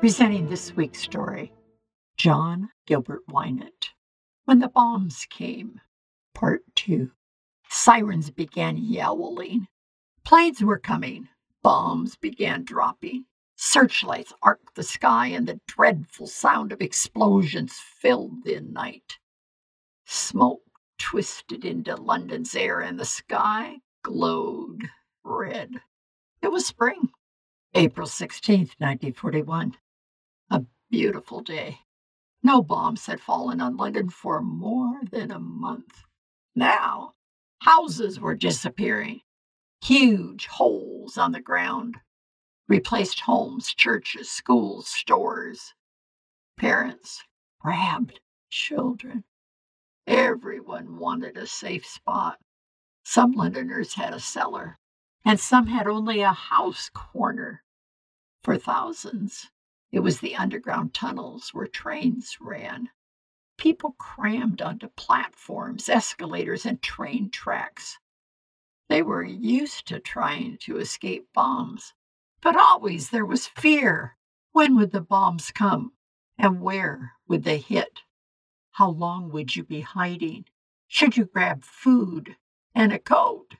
Presenting this week's story John Gilbert Winant. When the bombs came, Part 2. Sirens began yowling. Planes were coming. Bombs began dropping. Searchlights arced the sky, and the dreadful sound of explosions filled the night. Smoke twisted into London's air, and the sky glowed red. It was spring, April 16th, 1941. A beautiful day. No bombs had fallen on London for more than a month. Now, houses were disappearing. Huge holes on the ground replaced homes, churches, schools, stores. Parents grabbed children. Everyone wanted a safe spot. Some Londoners had a cellar, and some had only a house corner. For thousands, it was the underground tunnels where trains ran. People crammed onto platforms, escalators, and train tracks. They were used to trying to escape bombs, but always there was fear. When would the bombs come? And where would they hit? How long would you be hiding? Should you grab food and a coat?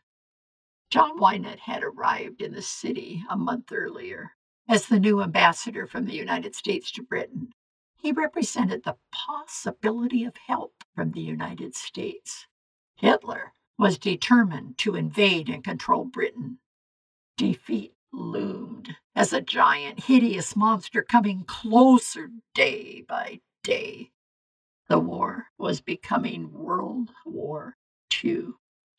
John Winant had arrived in the city a month earlier as the new ambassador from the United States to Britain. He represented the possibility of help from the United States. Hitler was determined to invade and control Britain. Defeat loomed as a giant, hideous monster coming closer day by day. The war was becoming World War II.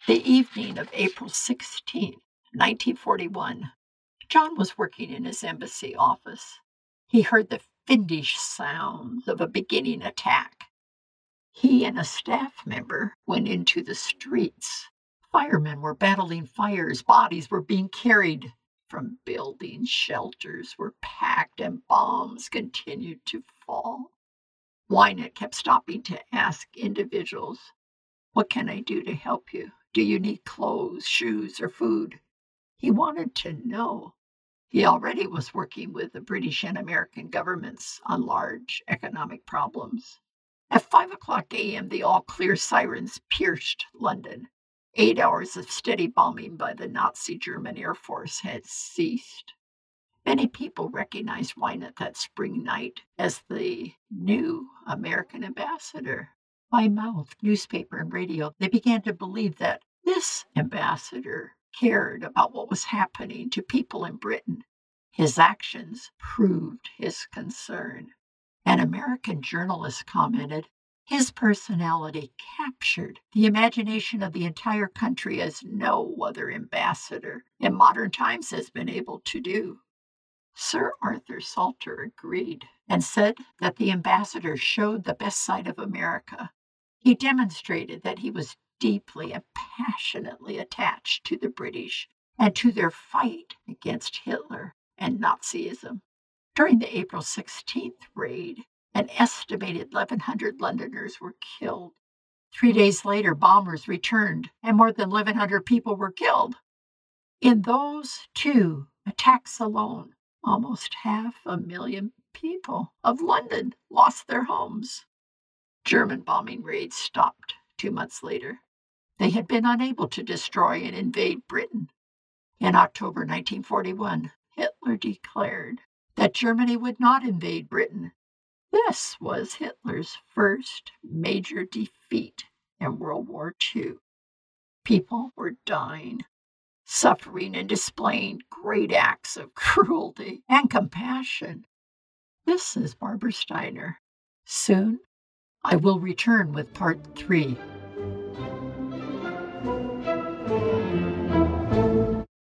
The evening of April 16, 1941, John was working in his embassy office. He heard the fiendish sounds of a beginning attack. He and a staff member went into the streets. Firemen were battling fires, bodies were being carried from buildings, shelters were packed, and bombs continued to fall. Winant kept stopping to ask individuals, What can I do to help you? Do you need clothes, shoes, or food? He wanted to know he already was working with the British and American governments on large economic problems. At 5 o'clock a.m., the all clear sirens pierced London. Eight hours of steady bombing by the Nazi German Air Force had ceased. Many people recognized Winant that spring night as the new American ambassador. By mouth, newspaper, and radio, they began to believe that this ambassador cared about what was happening to people in Britain. His actions proved his concern. An American journalist commented, his personality captured the imagination of the entire country as no other ambassador in modern times has been able to do. Sir Arthur Salter agreed and said that the ambassador showed the best side of America. He demonstrated that he was deeply and passionately attached to the British and to their fight against Hitler and Nazism. During the April 16th raid, an estimated 1,100 Londoners were killed. Three days later, bombers returned and more than 1,100 people were killed. In those two attacks alone, almost half a million people of London lost their homes. German bombing raids stopped two months later. They had been unable to destroy and invade Britain. In October 1941, Hitler declared that Germany would not invade Britain. This was Hitler's first major defeat in World War II. People were dying, suffering, and displaying great acts of cruelty and compassion. This is Barbara Steiner. Soon I will return with part three.